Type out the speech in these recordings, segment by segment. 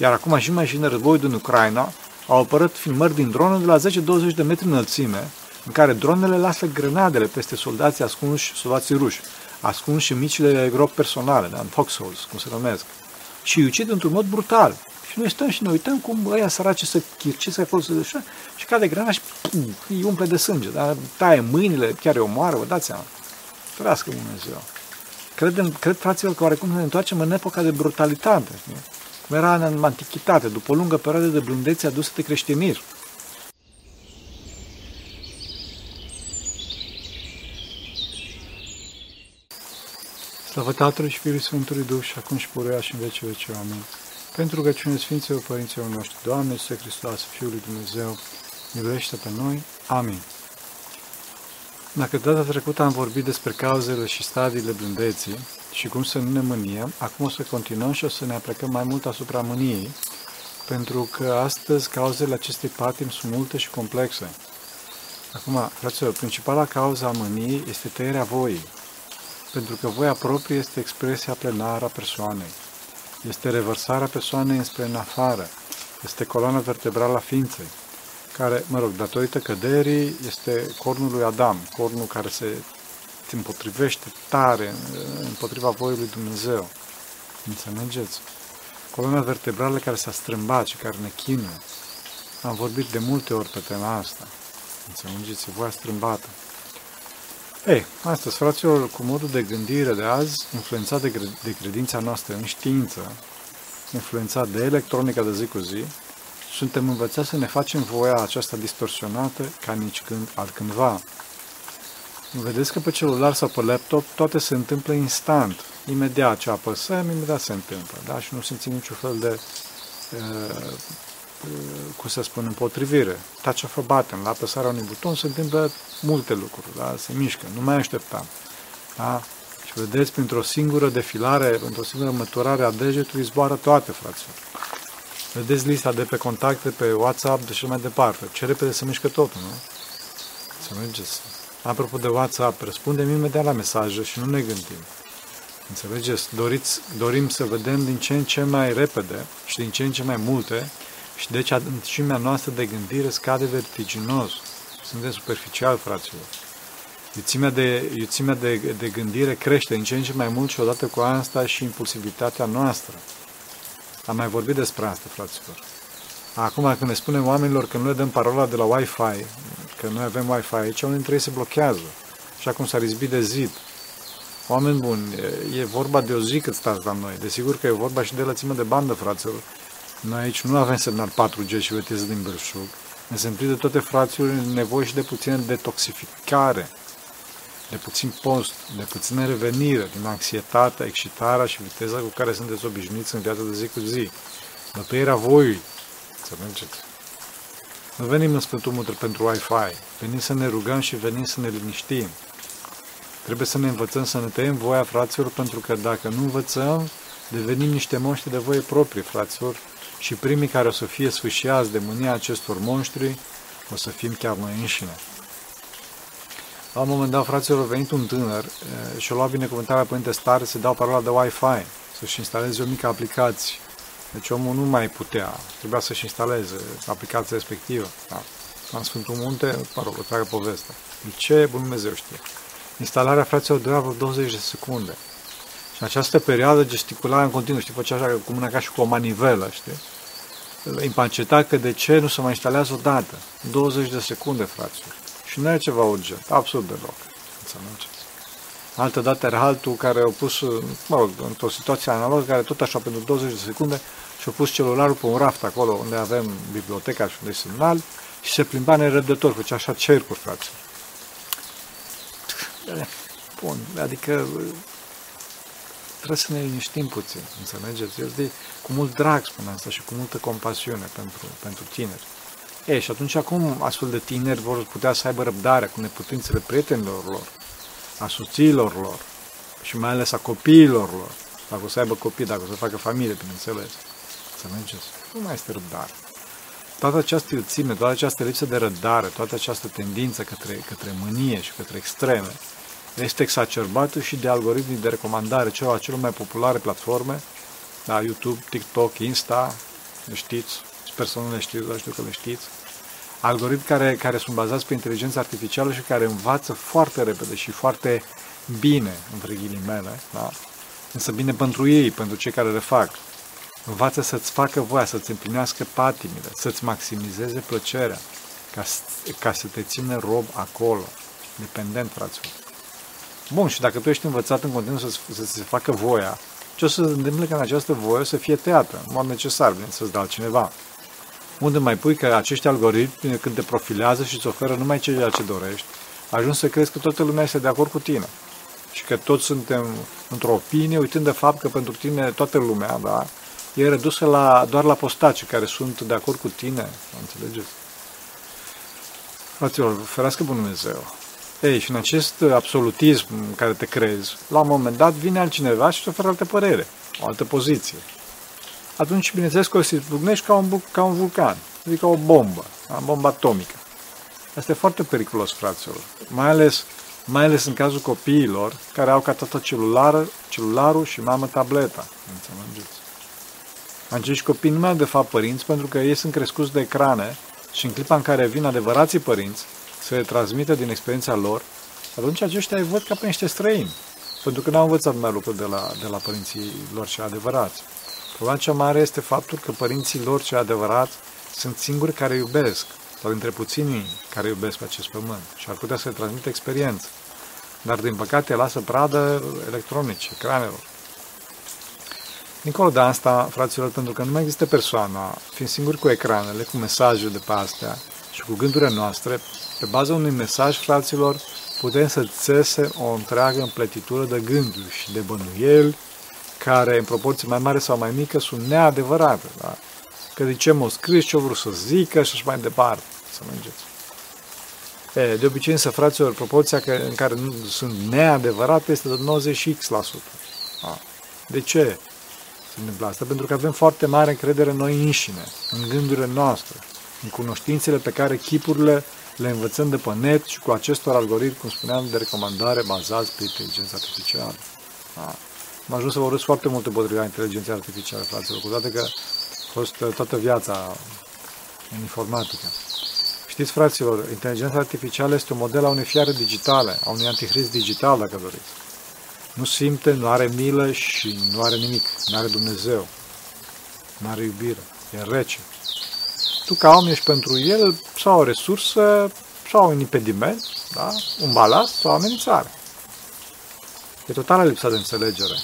Iar acum și mai și în războiul din Ucraina au apărut filmări din drone de la 10-20 de metri înălțime, în care dronele lasă grenadele peste soldații ascunși, soldații ruși, ascunși în micile gropi personale, da, în foxholes, cum se numesc, și îi ucid într-un mod brutal. Și noi stăm și ne uităm cum ăia săraci să chircesc acolo să așa, și cade granada și pum, îi umple de sânge, da? taie mâinile, chiar îi omoară, vă dați seama. Trăiască Dumnezeu. Credem, cred, fraților, că oarecum ne întoarcem în epoca de brutalitate. Știi? Cum era în antichitate, după o lungă perioadă de blândețe adusă de creștiniri. Slavă Tatălui și Fiului Sfântului Duh și acum și puruia și în vece vece. Amin. Pentru rugăciune Sfinților Părinților noștri, Doamne, Iisuse Hristos, Fiul lui Dumnezeu, miluiește pe noi. Amin. Dacă data trecută am vorbit despre cauzele și stadiile blândeții și cum să nu ne mâniem, acum o să continuăm și o să ne aplicăm mai mult asupra mâniei, pentru că astăzi cauzele acestei patimi sunt multe și complexe. Acum, fraților, principala cauza a mâniei este tăierea voii, pentru că voia proprie este expresia plenară a persoanei. Este revărsarea persoanei înspre în afară, este coloana vertebrală a ființei, care, mă rog, datorită căderii, este cornul lui Adam, cornul care se împotrivește tare împotriva voii lui Dumnezeu. Înțelegeți? Coloana vertebrală care s-a strâmbat și care ne chinuie. Am vorbit de multe ori pe tema asta. Înțelegeți? Voia strâmbată. Ei, astăzi, fraților, cu modul de gândire de azi, influențat de, de credința noastră în știință, influențat de electronica de zi cu zi, suntem învățați să ne facem voia aceasta distorsionată ca nici când altcândva. Vedeți că pe celular sau pe laptop toate se întâmplă instant. Imediat ce apăsăm, imediat se întâmplă. Da? Și nu simțim niciun fel de, uh, cum să spun, împotrivire. Touch of a button. La apăsarea unui buton se întâmplă multe lucruri. Da? Se mișcă. Nu mai așteptam. Da? Și vedeți, printr-o singură defilare, printr-o singură măturare a degetului, zboară toate, fraților. Vedeți lista de pe contacte, pe WhatsApp, de și mai departe. Ce repede se mișcă totul, nu? Să mergeți. Apropo de WhatsApp, răspundem imediat la mesaje și nu ne gândim. Înțelegeți? Doriți, dorim să vedem din ce în ce mai repede și din ce în ce mai multe și deci adâncimea noastră de gândire scade vertiginos. Suntem superficial, fraților. Iuțimea de, iuțimea de, de gândire crește din ce în ce mai mult și odată cu asta și impulsivitatea noastră. Am mai vorbit despre asta, fraților. Acum, când ne spunem oamenilor că nu le dăm parola de la Wi-Fi, că noi avem Wi-Fi aici, unul dintre ei se blochează. Așa cum s-a rizbit de zid. Oameni buni, e vorba de o zi cât stați la noi. Desigur că e vorba și de lățime de bandă, fraților. Noi aici nu avem semnal 4G și viteză din belșug. Ne sunt de toate fraților nevoie și de puțină detoxificare, de puțin post, de puțină revenire din anxietatea, excitarea și viteza cu care sunteți obișnuiți în viața de zi cu zi. Dătăierea voii, să mergeți. Nu venim în Sfântul Mutre pentru Wi-Fi, venim să ne rugăm și venim să ne liniștim. Trebuie să ne învățăm să ne tăiem voia, fraților, pentru că dacă nu învățăm, devenim niște monștri de voie proprie, fraților, și primii care o să fie sfâșiați de mânia acestor monștri, o să fim chiar noi înșine. La un moment dat, fraților, a venit un tânăr și-a luat binecuvântarea Părinte Stare să dau parola de Wi-Fi, să-și instaleze o mică aplicație. Deci omul nu mai putea, trebuia să-și instaleze aplicația respectivă. Da. La Sfântul Munte, mă rog, o tragă poveste. De ce? Bun Dumnezeu știe. Instalarea fraților durea vreo 20 de secunde. Și în această perioadă gesticula în continuu, știi, făcea așa cu mâna ca și cu o manivelă, știi? Impaceta că de ce nu se mai instalează odată. 20 de secunde, fraților. Și nu e ceva urgent, absolut deloc. Înțelegeți? Altă dată era altul care a pus, mă rog, într-o situație analogă, care tot așa pentru 20 de secunde și-a pus celularul pe un raft acolo unde avem biblioteca și unde e semnal și se plimba nerăbdător, făcea așa cercuri, frate. Bun, adică trebuie să ne liniștim puțin, înțelegeți? Eu zic, cu mult drag spun asta și cu multă compasiune pentru, pentru tineri. E, și atunci acum astfel de tineri vor putea să aibă răbdare cu neputințele prietenilor lor, a soțiilor lor și mai ales a copiilor lor, dacă o să aibă copii, dacă o să facă familie, bineînțeles. Înțelegeți? Nu mai este răbdare. Toată această iuțime, toată această lipsă de răbdare, toată această tendință către, către mânie și către extreme, este exacerbată și de algoritmii de recomandare, celor cele mai populare platforme, da, YouTube, TikTok, Insta, le știți, sper să nu le știți, dar știu că le știți, algoritmi care, care sunt bazați pe inteligență artificială și care învață foarte repede și foarte bine, între ghilimele, da? însă bine pentru ei, pentru cei care le fac. Învață să-ți facă voia, să-ți împlinească patimile, să-ți maximizeze plăcerea, ca, ca să te ține rob acolo, dependent, fraților. Bun, și dacă tu ești învățat în continuu să, să se facă voia, ce o să se întâmple că în această voie să fie teată, în mod necesar, bine, să-ți dea altcineva. Unde mai pui că acești algoritmi, când te profilează și îți oferă numai ceea ce dorești, ajungi să crezi că toată lumea este de acord cu tine. Și că toți suntem într-o opinie, uitând de fapt că pentru tine toată lumea, da, e redusă la, doar la postaci care sunt de acord cu tine. Înțelegeți? Fraților, ferească Bunul Dumnezeu. Ei, și în acest absolutism în care te crezi, la un moment dat vine altcineva și îți oferă altă părere, o altă poziție. Atunci, bineînțeles că o să izbucnești ca un, ca un vulcan, adică o bombă, o bombă atomică. Asta e foarte periculos, fraților. Mai ales, mai ales în cazul copiilor care au ca tată celular, celularul și mamă tableta. Înțelegeți? Acești copii nu mai au de fapt părinți pentru că ei sunt crescuți de ecrane și în clipa în care vin adevărații părinți să le transmită din experiența lor, atunci aceștia îi văd ca pe niște străini, pentru că n-au învățat mai lucruri de la, de la părinții lor cei adevărați. Problema cea mare este faptul că părinții lor cei adevărați sunt singuri care iubesc, sau dintre puținii care iubesc pe acest pământ și ar putea să le transmită experiență. Dar, din păcate, lasă pradă electronice, ecranelor. Dincolo de asta, fraților, pentru că nu mai există persoana, fiind singuri cu ecranele, cu mesajele de pe astea și cu gândurile noastre, pe baza unui mesaj, fraților, putem să țese o întreagă împletitură de gânduri și de bănuieli, care, în proporție mai mare sau mai mică, sunt neadevărate. Da? Că de ce m-o scris, ce-o vrut să zică și așa mai departe. Să mergeți. E, de obicei, însă, fraților, proporția în care nu sunt neadevărate este de 90x%. Da? De ce? se întâmplă asta? Pentru că avem foarte mare încredere în noi înșine, în gândurile noastre, în cunoștințele pe care chipurile le învățăm de pe net și cu acestor algoritmi, cum spuneam, de recomandare bazați pe inteligența artificială. Da. Am ajuns să vorbesc foarte multe împotriva inteligenței artificiale, fraților, cu toate că a fost toată viața în informatică. Știți, fraților, inteligența artificială este un model a unei fiare digitale, a unui antichrist digital, dacă doriți nu simte, nu are milă și nu are nimic, nu are Dumnezeu, nu are iubire, e rece. Tu ca om ești pentru el sau o resursă, sau un impediment, da? un balast sau o amenințare. E totală lipsa de înțelegere.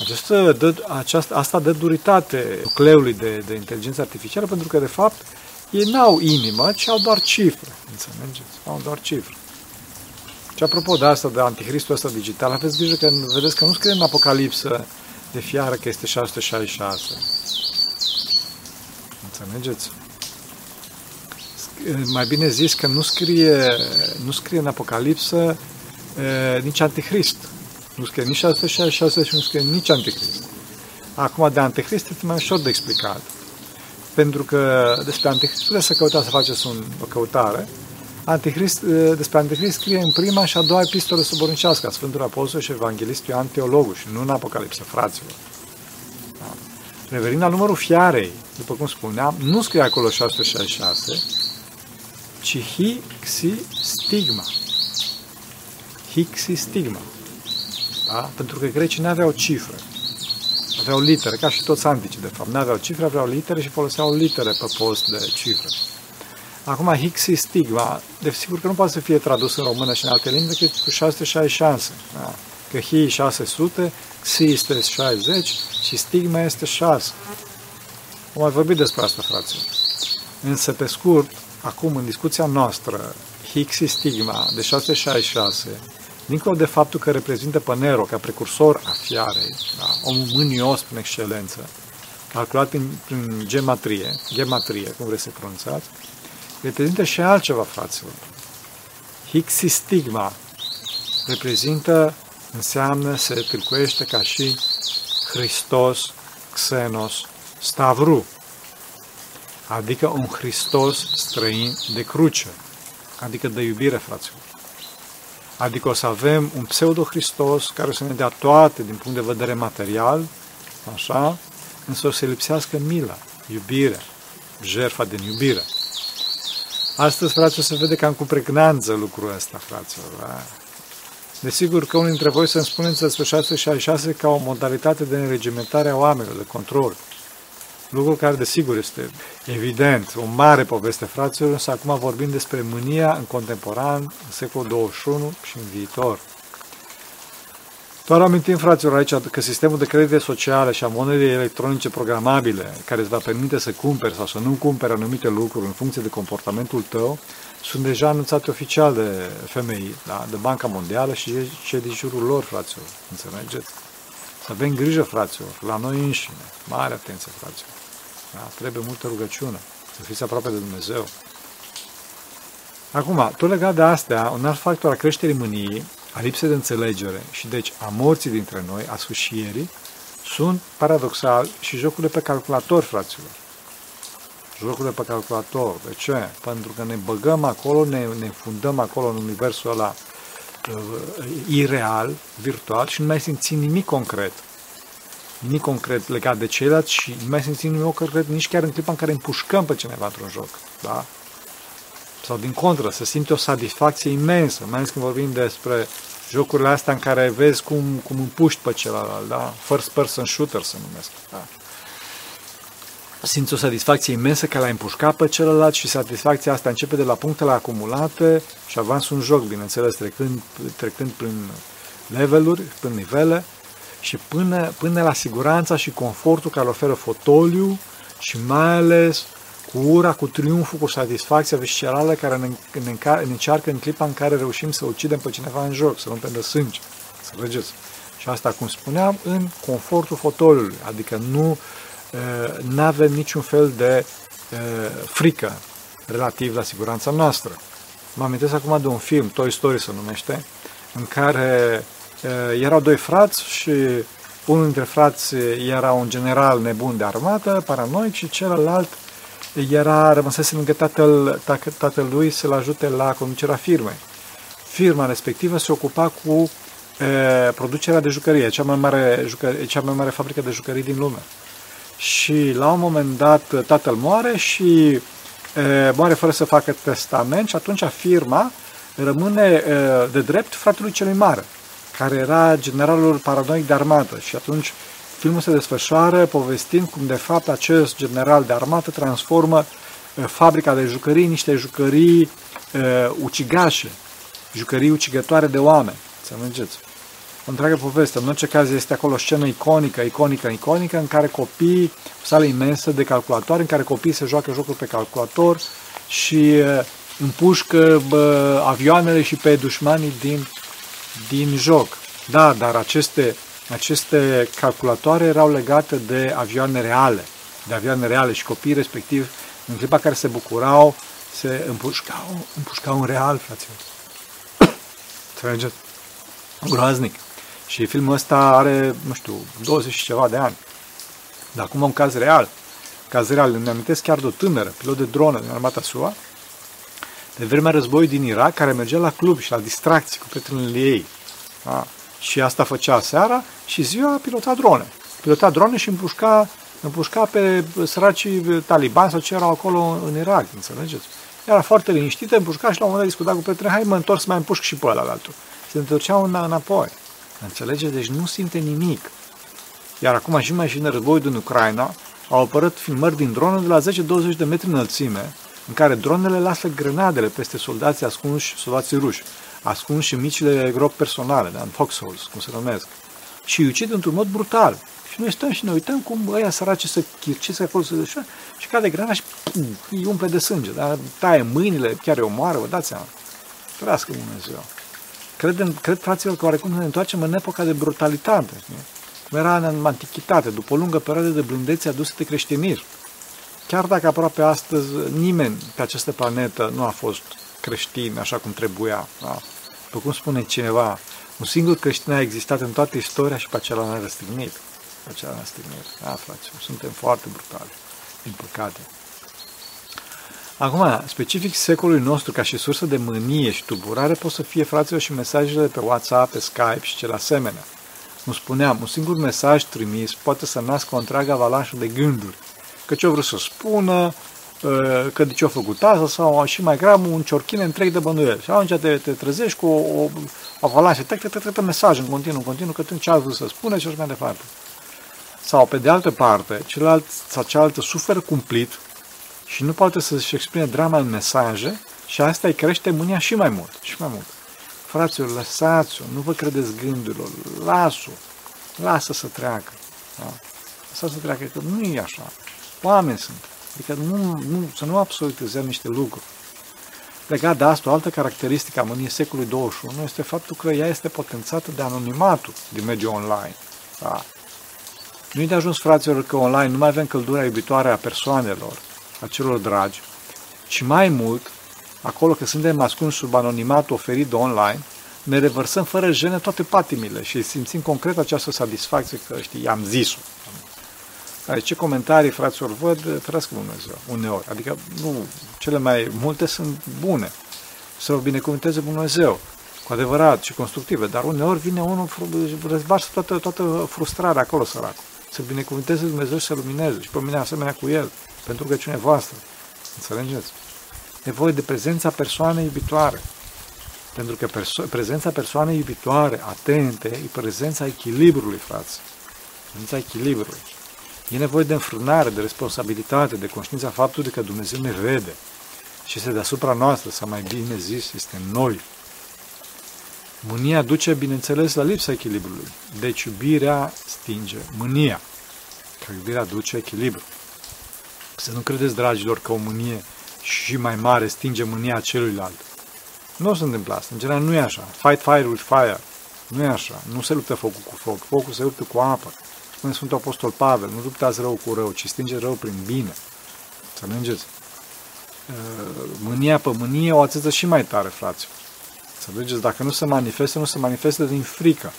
Această, dă, aceasta, asta dă duritate nucleului de, de inteligență artificială pentru că, de fapt, ei n-au inimă, ci au doar cifre. Înțelegeți? Au doar cifre. Și apropo de asta, de anticristul ăsta digital, aveți grijă că vedeți că nu scrie în Apocalipsă de fiară că este 666. Înțelegeți? Mai bine zis că nu scrie, nu scrie în Apocalipsă e, nici antichrist. Nu scrie nici 666 și nu scrie nici antichrist. Acum, de antichrist este mai ușor de explicat. Pentru că despre antichrist puteți să căutați să faceți un, o căutare Antichrist, despre Antichrist scrie în prima și a doua epistolă subornicească a Sfântul Apostol și Evanghelist Ioan Teologul și nu în Apocalipsă, fraților. Da. Revenind la numărul fiarei, după cum spuneam, nu scrie acolo 666, ci Hixi stigma. Hixi stigma. Da? Pentru că grecii nu aveau cifre. Aveau litere, ca și toți antici, de fapt. Nu aveau cifre, aveau litere și foloseau litere pe post de cifre. Acum, Hixi stigma, de sigur că nu poate să fie tradus în română și în alte limbi decât cu 666. Da? Că Hi 600, Xi este 60 și stigma este 6. Am mai vorbit despre asta, fraților. Însă, pe scurt, acum, în discuția noastră, Hixi stigma de 666, dincolo de faptul că reprezintă pe Nero ca precursor a fiarei, da? omul mânios prin excelență, calculat prin, prin gematrie, gematrie, cum vreți să pronunțați, reprezintă și altceva, fraților. Hixistigma reprezintă, înseamnă, se tâlcuiește ca și Hristos, Xenos, Stavru, adică un Hristos străin de cruce, adică de iubire, fraților. Adică o să avem un pseudo-Hristos care să ne dea toate din punct de vedere material, așa, însă o să lipsească mila, iubirea, jertfa din iubire. Astăzi, frate, se vede cam cu pregnanță lucrul ăsta, fraților. Da? Desigur că unul dintre voi să-mi spuneți despre 666 ca o modalitate de înregimentare a oamenilor, de control. Lucru care, desigur, este evident, o mare poveste, fraților, însă acum vorbim despre mânia în contemporan, în secolul 21 și în viitor. Doar amintim, fraților, aici că sistemul de credite sociale și a monedei electronice programabile, care îți va permite să cumperi sau să nu cumperi anumite lucruri în funcție de comportamentul tău, sunt deja anunțate oficial de femei, da? de Banca Mondială și ce din jurul lor, fraților. Înțelegeți? Să avem grijă, fraților, la noi înșine. Mare atenție, fraților. Da? Trebuie multă rugăciune. Să fiți aproape de Dumnezeu. Acum, tot legat de astea, un alt factor al creșterii mâniei, a lipsei de înțelegere și deci a morții dintre noi, a sfârșierii, sunt, paradoxal, și jocurile pe calculator, fraților. Jocurile pe calculator. De ce? Pentru că ne băgăm acolo, ne, ne fundăm acolo în universul ăla uh, ireal, virtual și nu mai simțim nimic concret nimic concret legat de ceilalți și nu mai simțim nimic concret nici chiar în clipa în care împușcăm pe cineva într-un joc. Da? Sau din contră, să simți o satisfacție imensă, mai ales când vorbim despre jocurile astea în care vezi cum, cum împuști pe celălalt, da? First person shooter se numesc. Da? Simți o satisfacție imensă că l-ai împușcat pe celălalt și satisfacția asta începe de la punctele acumulate și avansi un joc, bineînțeles, trecând, trecând prin leveluri, prin nivele și până, până la siguranța și confortul care oferă fotoliu și mai ales cu ura, cu triumful, cu satisfacția viscerală care ne, ne, ne încearcă în clipa în care reușim să ucidem pe cineva în joc, să rumpem de sânge. Să vedeți. Și asta, cum spuneam, în confortul fotoliului, adică nu nu avem niciun fel de e, frică relativ la siguranța noastră. Mă amintesc acum de un film, Toy Story se numește, în care Eh, erau doi frați și unul dintre frați era un general nebun de armată, paranoic, și celălalt era, rămăsese lângă tatăl, tatălui să-l ajute la conducerea firmei. Firma respectivă se ocupa cu e, eh, producerea de jucărie, cea mai, mare, jucărie, cea mai mare fabrică de jucării din lume. Și la un moment dat tatăl moare și e, eh, moare fără să facă testament și atunci firma rămâne e, de drept fratelui celui mare care era generalul paranoic de armată și atunci filmul se desfășoară povestind cum de fapt acest general de armată transformă uh, fabrica de jucării în niște jucării uh, ucigașe, jucării ucigătoare de oameni. Să mergeți. O întreagă poveste. În orice caz este acolo o scenă iconică, iconică, iconică, în care copii, o sală imensă de calculator, în care copiii se joacă jocuri pe calculator și uh, împușcă bă, avioanele și pe dușmanii din din joc. Da, dar aceste, aceste calculatoare erau legate de avioane reale, de avioane reale și copiii respectiv, în clipa care se bucurau, se împușcau, împușcau în real, fraților. Înțelegeți? Groaznic. Și filmul ăsta are, nu știu, 20 și ceva de ani. Dar acum un caz real. Caz real. Îmi amintesc chiar de o tânără, pilot de dronă din armata SUA, de vremea războiului din Irak, care mergea la club și la distracții cu prietenele ei. Da? Și asta făcea seara și ziua pilota drone. Pilota drone și împușca, împușca pe săracii talibani sau ce erau acolo în Irak, înțelegeți? Era foarte liniștită, împușca și la un moment dat discuta cu prietenele, hai mă întorc să mai împușc și pe ăla altul. Se întorceau înapoi. Înțelegeți? Deci nu simte nimic. Iar acum și mai și în războiul din Ucraina, au apărut filmări din drone de la 10-20 de metri înălțime, în care dronele lasă grenadele peste soldații ascunși, soldații ruși, ascunși în micile gropi personale, da, în foxholes, cum se numesc, și îi ucid într-un mod brutal. Și noi stăm și ne uităm cum ăia săraci să chircise acolo să deșa, și cade granaș și pum, îi umple de sânge, da? taie mâinile, chiar e omoară, vă dați seama. Ferească Dumnezeu. Cred, cred fraților, că oarecum ne întoarcem în epoca de brutalitate, știi? cum era în antichitate, după o lungă perioadă de blândețe adusă de creștinism. Chiar dacă aproape astăzi nimeni pe această planetă nu a fost creștin așa cum trebuia, da? după cum spune cineva, un singur creștin a existat în toată istoria și pe acela ne-a răstignit. Pe acela ne-a răstignit. Da, frate, suntem foarte brutali, din păcate. Acum, specific secolului nostru, ca și sursă de mânie și tulburare, pot să fie, fraților, și mesajele pe WhatsApp, pe Skype și cele asemenea. cum spuneam, un singur mesaj trimis poate să nască o întreagă avalanșă de gânduri. Că ce-o vrut să spună, ă, că de ce-a făcut asta, sau și mai grav, un ciorchin întreg de bănuieli. Și atunci te, te trezești cu o, o avalanșă, te, te, te, te, mesaj în continuu, în continuu, că ce a vrut să spune și așa mai departe. Sau, pe de altă parte, celălalt sau cealaltă suferă cumplit și nu poate să-și exprime drama în mesaje și asta îi crește mânia și mai mult, și mai mult. Fraților, lăsați-o, nu vă credeți gândurilor, las-o, lasă să treacă. Da? Lasă să treacă, că nu e așa. Oameni sunt. Adică nu, nu, să nu absolutizăm niște lucruri. Legat de asta, o altă caracteristică a mâniei secolului 21 este faptul că ea este potențată de anonimatul din mediul online. Da? Nu e de ajuns, fraților, că online nu mai avem căldura iubitoare a persoanelor, a celor dragi, ci mai mult, acolo că suntem ascunși sub anonimat oferit de online, ne revărsăm fără jenă toate patimile și simțim concret această satisfacție că, știi, i-am zis-o. Care, ce comentarii, fraților, văd, ferească Dumnezeu, uneori. Adică, nu, cele mai multe sunt bune. Să vă binecuvânteze Dumnezeu, cu adevărat și constructive, dar uneori vine unul, răzvarsă toată, toată frustrarea acolo, săracul să binecuvânteze Dumnezeu și să lumineze și pe mine asemenea cu El, pentru că cine voastră. Înțelegeți? Nevoie de prezența persoanei iubitoare. Pentru că perso- prezența persoanei iubitoare, atente, e prezența echilibrului, frați. Prezența echilibrului. E nevoie de înfrânare, de responsabilitate, de conștiința faptului că Dumnezeu ne vede și este deasupra noastră, sau mai bine zis, este în noi. Mânia duce, bineînțeles, la lipsa echilibrului. Deci iubirea stinge mânia. Că iubirea duce echilibru. Să nu credeți, dragilor, că o mânie și mai mare stinge mânia celuilalt. Nu se întâmplă asta. În general nu e așa. Fight fire with fire. Nu e așa. Nu se luptă focul cu foc. Focul se luptă cu apă. Spune Sfântul Apostol Pavel, nu luptați rău cu rău, ci stinge rău prin bine. Să înțelegeți? Mânia pe mânie o atâță și mai tare, fraților. Să vedeți, dacă nu se manifestă, nu se manifestă din frică.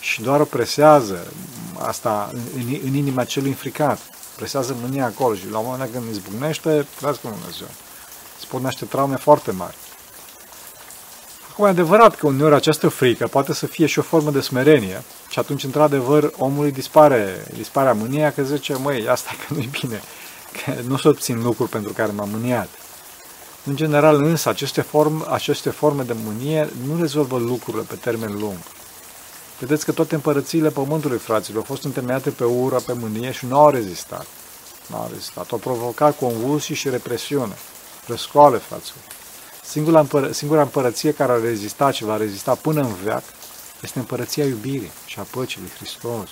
Și doar o presează asta în, în inima celui înfricat. Presează mânia acolo și la un moment dat când izbucnește, trească Dumnezeu. Se pot naște traume foarte mari. Acum e adevărat că uneori această frică poate să fie și o formă de smerenie și atunci, într-adevăr, omului dispare, dispare mânia că zice, măi, asta că nu-i bine, că nu să obțin lucruri pentru care m-am mâniat. În general, însă, aceste, form, aceste forme de mânie nu rezolvă lucrurile pe termen lung. Vedeți că toate împărățiile pământului, fraților, au fost întemeiate pe ură, pe mânie și nu au rezistat. Nu au rezistat. Au provocat convulsii și represiune. Răscoale, fraților. Singura, împăr- singura împărăție care a rezistat și va rezista până în veac este împărăția iubirii și a păcii lui Hristos.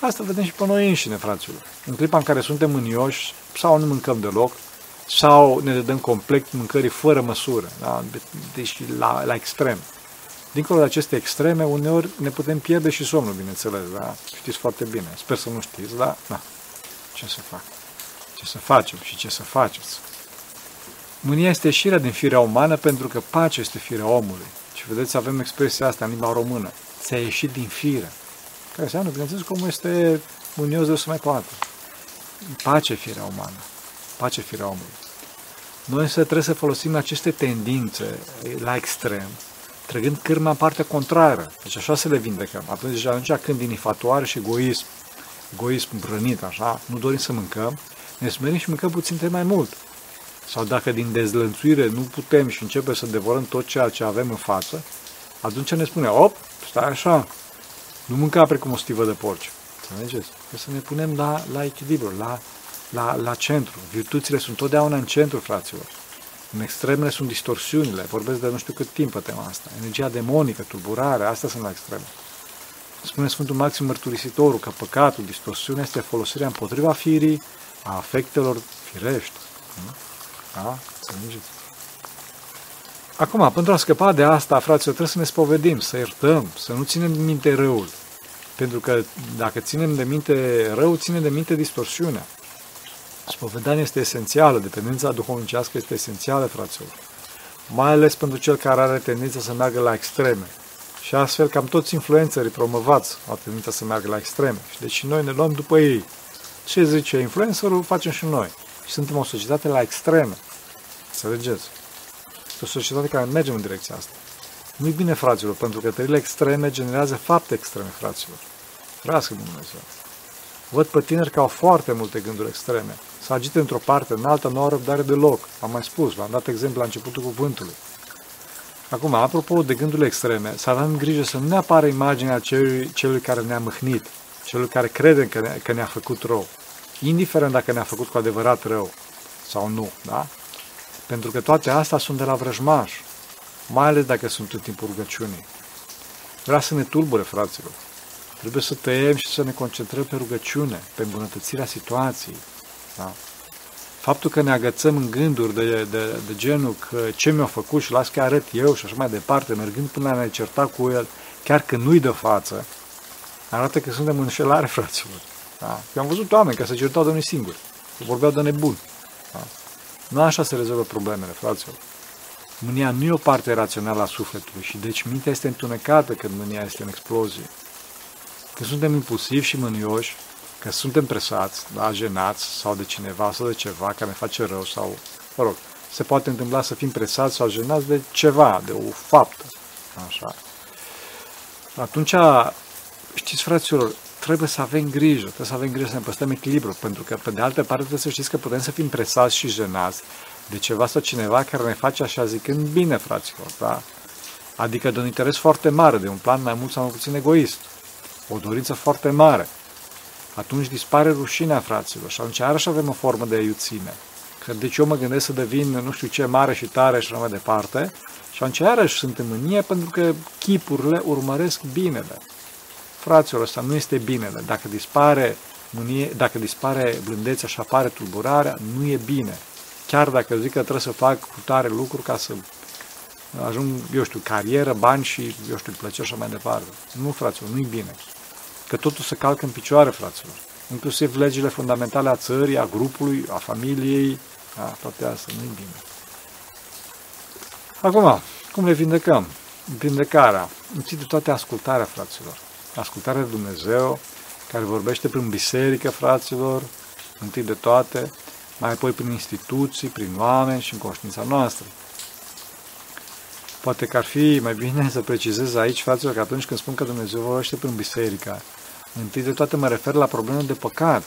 Asta vedem și pe noi înșine, fraților. În clipa în care suntem mânioși, sau nu mâncăm deloc, sau ne dăm complet mâncării fără măsură, da? deci la, la extrem. Dincolo de aceste extreme, uneori ne putem pierde și somnul, bineînțeles, da? Știți foarte bine. Sper să nu știți, da? Da. Ce să fac? Ce să facem și ce să faceți? Mânia este ieșirea din firea umană pentru că pacea este firea omului. Și vedeți, avem expresia asta în limba română. Ți-a ieșit din fire. Care înseamnă, bineînțeles, cum este mânios de să mai poată pace firea umană, pace firea omului. Noi să trebuie să folosim aceste tendințe la extrem, trăgând cârma în partea contrară. Deci așa să le vindecăm. Atunci, atunci când din infatuare și egoism, egoism brănit, așa, nu dorim să mâncăm, ne smerim și mâncăm puțin mai mult. Sau dacă din dezlănțuire nu putem și începem să devorăm tot ceea ce avem în față, atunci ne spune, op, stai așa, nu mânca precum o stivă de porci. Înțelegeți? Trebuie să ne punem la, la echilibru, la, la, la centru. Virtuțile sunt totdeauna în centru, fraților. În extremele sunt distorsiunile. Vorbesc de nu știu cât timp pe tema asta. Energia demonică, tulburarea, astea sunt la extreme. Spune Sfântul Maxim Mărturisitorul că păcatul, distorsiunea este folosirea împotriva firii a afectelor firești. Da? Înțelegeți? Acum, pentru a scăpa de asta, fraților, trebuie să ne spovedim, să iertăm, să nu ținem minte răul. Pentru că dacă ținem de minte rău, ținem de minte distorsiunea. Spovedania este esențială, dependența duhovnicească este esențială, fraților. Mai ales pentru cel care are tendința să meargă la extreme. Și astfel, cam toți influențării promovați au tendința să meargă la extreme. Și deci noi ne luăm după ei. Ce zice influencerul, facem și noi. Și suntem o societate la extreme. Înțelegeți? Este o societate care merge în direcția asta. Nu-i bine, fraților, pentru că tările extreme generează fapte extreme, fraților. Vrească Dumnezeu. Văd pe tineri că au foarte multe gânduri extreme. Să agite într-o parte, în alta, nu au răbdare deloc. Am mai spus, v-am dat exemplu la începutul cuvântului. Acum, apropo de gândurile extreme, să avem grijă să nu ne apară imaginea celui, celui care ne-a mâhnit, celui care crede că, ne, că ne-a făcut rău, indiferent dacă ne-a făcut cu adevărat rău sau nu, da? Pentru că toate astea sunt de la vrăjmaș, mai ales dacă sunt în timpul rugăciunii. Vrea să ne tulbure, fraților. Trebuie să tăiem și să ne concentrăm pe rugăciune, pe îmbunătățirea situației. Da? Faptul că ne agățăm în gânduri de, de, de genul că ce mi-a făcut și las că arăt eu și așa mai departe, mergând până la ne certa cu el, chiar că nu-i de față, arată că suntem în înșelare, fraților. Da? Eu am văzut oameni care se certau de unii singuri, vorbeau de nebuni. Da? Nu așa se rezolvă problemele, fraților. Mânia nu e o parte rațională a sufletului și deci mintea este întunecată când mânia este în explozie. Când suntem impulsivi și mânioși, că suntem presați, da, jenați sau de cineva sau de ceva care ne face rău sau, mă rog, se poate întâmpla să fim presați sau jenați de ceva, de o faptă. Așa. Atunci, știți, fraților, trebuie să avem grijă, trebuie să avem grijă să ne păstrăm echilibru, pentru că, pe de altă parte, trebuie să știți că putem să fim presați și jenați de ceva sau cineva care ne face așa zicând bine, fraților, da? Adică de un interes foarte mare, de un plan mai mult sau mai puțin egoist, o dorință foarte mare. Atunci dispare rușinea, fraților, și atunci iarăși avem o formă de iuțime. Că deci eu mă gândesc să devin nu știu ce mare și tare și așa mai departe, și atunci iarăși sunt în mânie pentru că chipurile urmăresc binele. Fraților, ăsta nu este binele. Dacă dispare mânie, dacă dispare blândețea și apare tulburarea, nu e bine. Chiar dacă zic că trebuie să fac cu tare lucruri ca să ajung, eu știu, carieră, bani și, eu știu, plăceri și mai departe. Nu, fraților, nu-i bine. Că totul se calcă în picioare, fraților. Inclusiv legile fundamentale a țării, a grupului, a familiei, a, toate astea, nu-i bine. Acum, cum le vindecăm? Vindecarea. Întâi de toate ascultarea, fraților. Ascultarea de Dumnezeu, care vorbește prin biserică, fraților, întâi de toate, mai apoi prin instituții, prin oameni și în conștiința noastră. Poate că ar fi mai bine să precizez aici, fraților, că atunci când spun că Dumnezeu vorbește prin biserică, întâi de toate mă refer la probleme de păcat,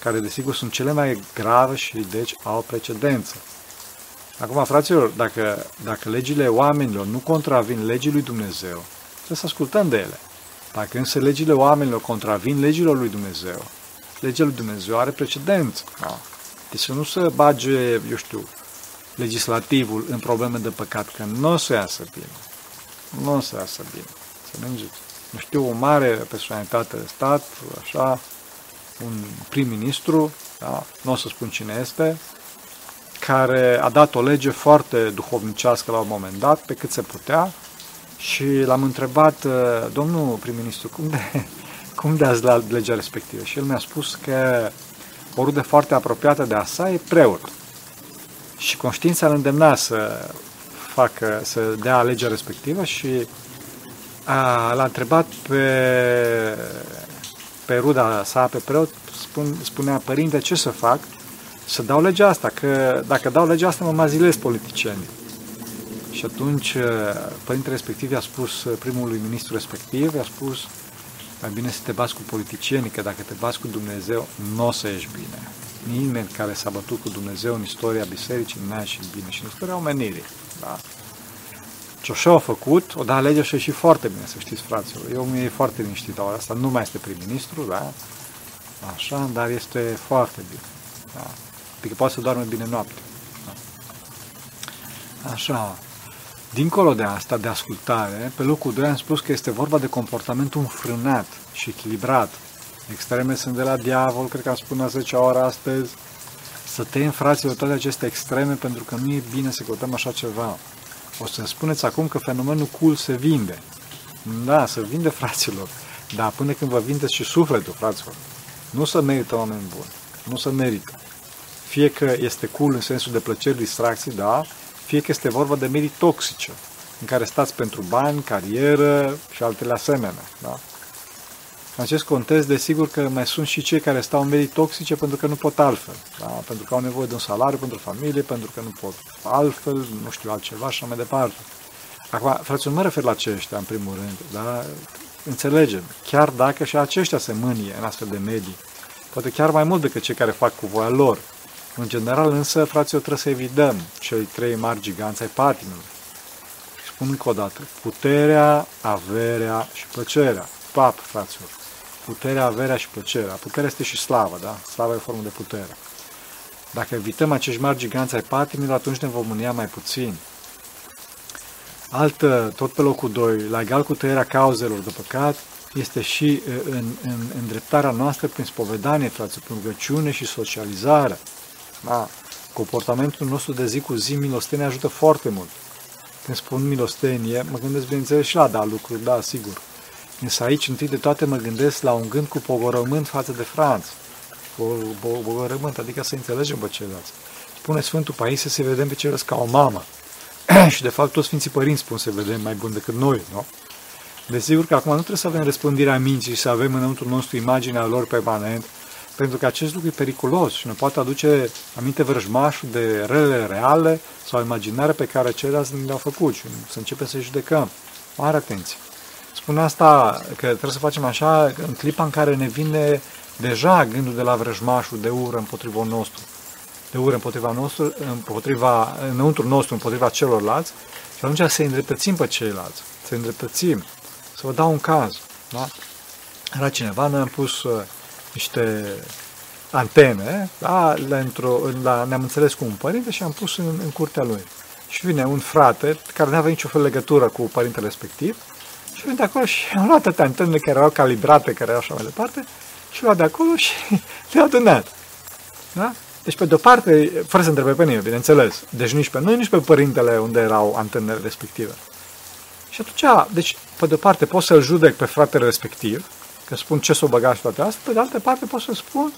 care desigur sunt cele mai grave și deci au precedență. Acum, fraților, dacă, dacă legile oamenilor nu contravin legii lui Dumnezeu, trebuie să ascultăm de ele. Dacă însă legile oamenilor contravin legilor lui Dumnezeu, legea lui Dumnezeu are precedență. Da? Deci să nu se bage, eu știu, legislativul în probleme de păcat, că nu o să iasă bine. Nu o să iasă bine. Să mergeți. Nu știu, o mare personalitate de stat, așa, un prim-ministru, da? nu o să spun cine este, care a dat o lege foarte duhovnicească la un moment dat, pe cât se putea, și l-am întrebat, domnul prim-ministru, cum de, cum de ați dat legea respectivă? Și el mi-a spus că o rudă foarte apropiată de a sa e preot. Și conștiința îl îndemna să facă, să dea legea respectivă și a, l-a întrebat pe, pe ruda sa, pe preot, spun, spunea, părinte, ce să fac? Să dau legea asta, că dacă dau legea asta mă mazilez politicienii. Și atunci părintele respectiv i-a spus primului ministru respectiv, i-a spus, mai bine să te bați cu politicienii, că dacă te bați cu Dumnezeu, nu o să ieși bine. Nimeni care s-a bătut cu Dumnezeu în istoria bisericii nu a ieșit bine și în istoria omenirii. Da? Ce așa au făcut, o da legea și a ieșit foarte bine, să știți, fraților. Eu mi-e foarte liniștit la asta, nu mai este prim-ministru, da? Așa, dar este foarte bine. Da? Adică poate să doarme bine noapte. Da? Așa, Dincolo de asta, de ascultare, pe locul 2 am spus că este vorba de comportamentul înfrânat și echilibrat. Extreme sunt de la diavol, cred că am spus la 10 ora astăzi. Să tăiem, fraților, toate aceste extreme, pentru că nu e bine să căutăm așa ceva. O să spuneți acum că fenomenul cool se vinde. Da, se vinde, fraților. Dar până când vă vindeți și sufletul, fraților, nu să merită oameni buni. Nu să merită. Fie că este cool în sensul de plăceri, distracții, da, fie că este vorba de medii toxice, în care stați pentru bani, carieră și altele asemenea. Da? În acest context, desigur că mai sunt și cei care stau în medii toxice pentru că nu pot altfel, da? pentru că au nevoie de un salariu pentru familie, pentru că nu pot altfel, nu știu altceva și așa mai departe. Acum, fraților, mă refer la aceștia, în primul rând, da? Înțelegem, chiar dacă și aceștia se mânie în astfel de medii, poate chiar mai mult decât cei care fac cu voia lor. În general, însă, fraților, trebuie să evităm cei trei mari giganți ai patimilor. Spun încă o dată, puterea, averea și plăcerea. Pap, fraților. Puterea, averea și plăcerea. Puterea este și slava, da? Slava e o formă de putere. Dacă evităm acești mari giganți ai patimilor, atunci ne vom mânia mai puțin. Altă, tot pe locul 2, la egal cu tăierea cauzelor de păcat, este și în, în, în dreptarea noastră prin spovedanie, frate, prin rugăciune și socializare. Da? Comportamentul nostru de zi cu zi milostenie ajută foarte mult. Când spun milostenie, mă gândesc, bineînțeles, și la da lucruri, da, sigur. Însă aici, întâi de toate, mă gândesc la un gând cu pogorământ față de Franț. Pogorământ, adică să înțelegem pe ceilalți. Spune Sfântul Paisie să vedem pe ceilalți ca o mamă. și de fapt toți Sfinții Părinți spun să vedem mai bun decât noi, nu? Desigur că acum nu trebuie să avem răspândirea minții și să avem înăuntru nostru imaginea lor permanent, pentru că acest lucru e periculos și ne poate aduce aminte vrăjmașul de relele reale sau imaginare pe care ceilalți ne le-au făcut și să începem să judecăm. Mare atenție! Spun asta că trebuie să facem așa în clipa în care ne vine deja gândul de la vrăjmașul de ură împotriva nostru de ură împotriva nostru, împotriva, înăuntru nostru, împotriva celorlalți, și atunci să îndreptățim pe ceilalți, să îndreptățim. Să vă dau un caz. Da? Era cineva, noi am pus uh, niște antene, da? la, ne-am înțeles cu un părinte și am pus în, în curtea lui. Și vine un frate care nu avea nicio fel legătură cu părintele respectiv și vine de acolo și am luat toate antenele care erau calibrate, care erau așa mai departe și luat de acolo și le-a adunat. Da? Deci, pe de-o parte, fără să întrebe pe nimeni, bineînțeles, deci nici pe noi, nici pe părintele unde erau antenele respective. Și atunci, deci, pe de-o parte pot să-l judec pe fratele respectiv, că spun ce s-o băga și toate astea, pe de altă parte pot să spun,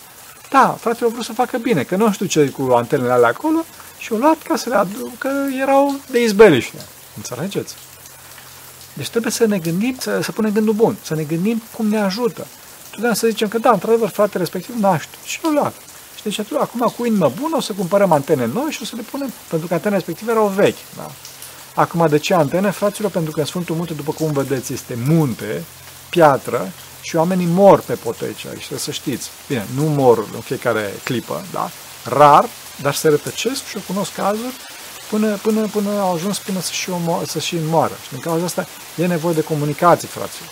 da, fratele a vrut să facă bine, că nu știu ce cu antenele alea acolo și o luat ca să le aduc, că erau de izbeliște. Înțelegeți? Deci trebuie să ne gândim, să, să punem gândul bun, să ne gândim cum ne ajută. Totdeauna să zicem că da, într-adevăr, fratele respectiv nu știu și o luat. Și deci atunci, acum cu inimă bună o să cumpărăm antene noi și o să le punem, pentru că antenele respective erau vechi. Da? Acum, de ce antene, fraților? Pentru că în Sfântul Munte, după cum vedeți, este munte, piatră și oamenii mor pe poteci aici, trebuie să știți. Bine, nu mor în fiecare clipă, da? Rar, dar se rătăcesc și eu cunosc cazuri până, până, până au ajuns până să și, omo- să și moară. Și din cauza asta e nevoie de comunicații, fraților.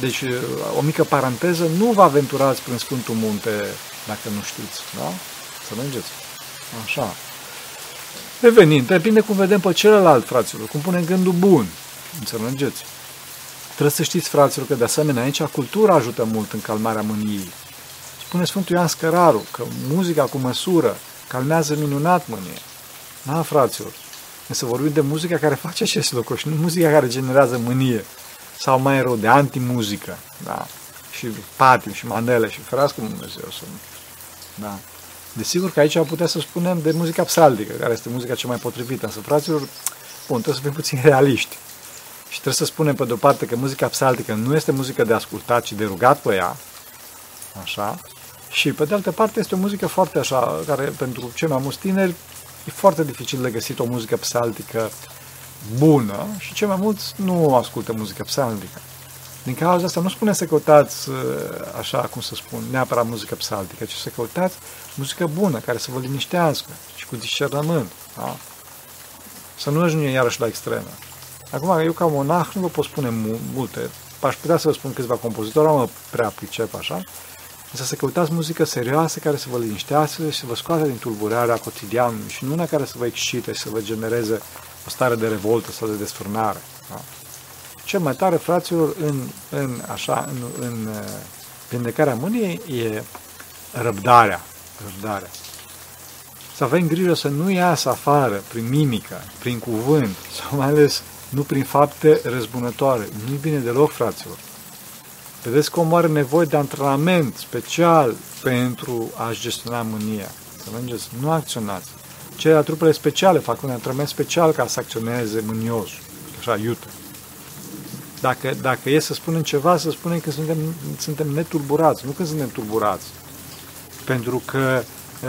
Deci, o mică paranteză, nu vă aventurați prin Sfântul Munte dacă nu știți, da? Să mergeți. Așa. Revenind, depinde cum vedem pe celălalt, fraților, cum punem gândul bun. Înțelegeți? Trebuie să știți, fraților, că de asemenea aici cultura ajută mult în calmarea mâniei. Spune Sfântul Ioan Scăraru că muzica cu măsură calmează minunat mânie. Da, fraților? Să vorbim de muzica care face acest lucru și nu muzica care generează mânie. Sau mai rău, de antimuzică. Da? Și patim și manele și ferească Dumnezeu să da. Desigur că aici am putea să spunem de muzica psaltică, care este muzica cea mai potrivită, însă, fraților, bun, trebuie să fim puțin realiști. Și trebuie să spunem, pe de-o parte, că muzica psaltică nu este muzică de ascultat, ci de rugat pe ea, așa, și, pe de altă parte, este o muzică foarte așa, care, pentru cei mai mulți tineri, e foarte dificil de găsit o muzică psaltică bună și cei mai mulți nu ascultă muzică psaltică. Din cauza asta nu spune să căutați, uh, așa cum să spun, neapărat muzică psaltică, ci să căutați muzică bună, care să vă liniștească și cu discernământ. Da? Să nu ajungem iarăși la extremă. Acum, eu ca monah nu vă pot spune multe. Aș putea să vă spun câțiva compozitori, mă prea pricep așa, însă să căutați muzică serioasă care să vă liniștească și să vă scoate din tulburarea cotidianului și nu una care să vă excite și să vă genereze o stare de revoltă sau de desfrânare. Da? cel mai tare, fraților, în, în, așa, în, în uh, vindecarea mâniei e răbdarea. răbdarea. Să avem grijă să nu iasă afară prin mimică, prin cuvânt, sau mai ales nu prin fapte răzbunătoare. Nu-i bine deloc, fraților. Vedeți cum are nevoie de antrenament special pentru a-și gestiona mânia. Să mergeți, nu acționați. Cele la trupele speciale fac un antrenament special ca să acționeze mânios. Așa, iute. Dacă, dacă e să spunem ceva, să spunem că suntem, suntem netulburați, nu că suntem tulburați. Pentru că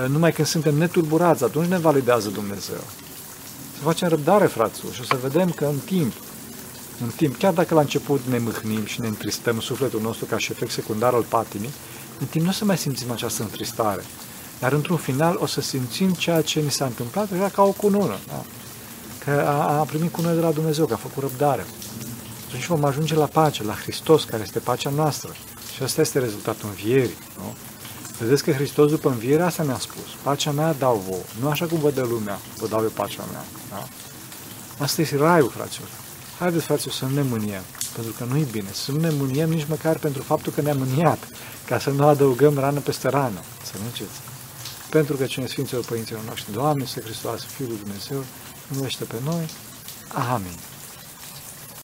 numai când suntem netulburați, atunci ne validează Dumnezeu. Să facem răbdare, fraților, și o să vedem că în timp, în timp, chiar dacă la început ne mâhnim și ne întristăm sufletul nostru ca și efect secundar al patimii, în timp nu o să mai simțim această întristare. Dar într-un final o să simțim ceea ce ni s-a întâmplat, era ca o cunună. Da? Că a, a primit cunună de la Dumnezeu, că a făcut răbdare. Atunci vom ajunge la pace, la Hristos, care este pacea noastră. Și asta este rezultatul învierii. Nu? Vedeți că Hristos după înviere asta ne-a spus. Pacea mea dau vouă. Nu așa cum vă dă lumea, vă dau eu pacea mea. Da? Asta este raiul, fraților. Haideți, fraților, să nu ne mâniem, pentru că nu e bine. Să nu ne mâniem nici măcar pentru faptul că ne-am mâniat, ca să nu adăugăm rană peste rană. Să nu înceți. Pentru că cine Sfinților Părinților noștri, Doamne, să Hristos, Fiul lui Dumnezeu, numește pe noi. Amin.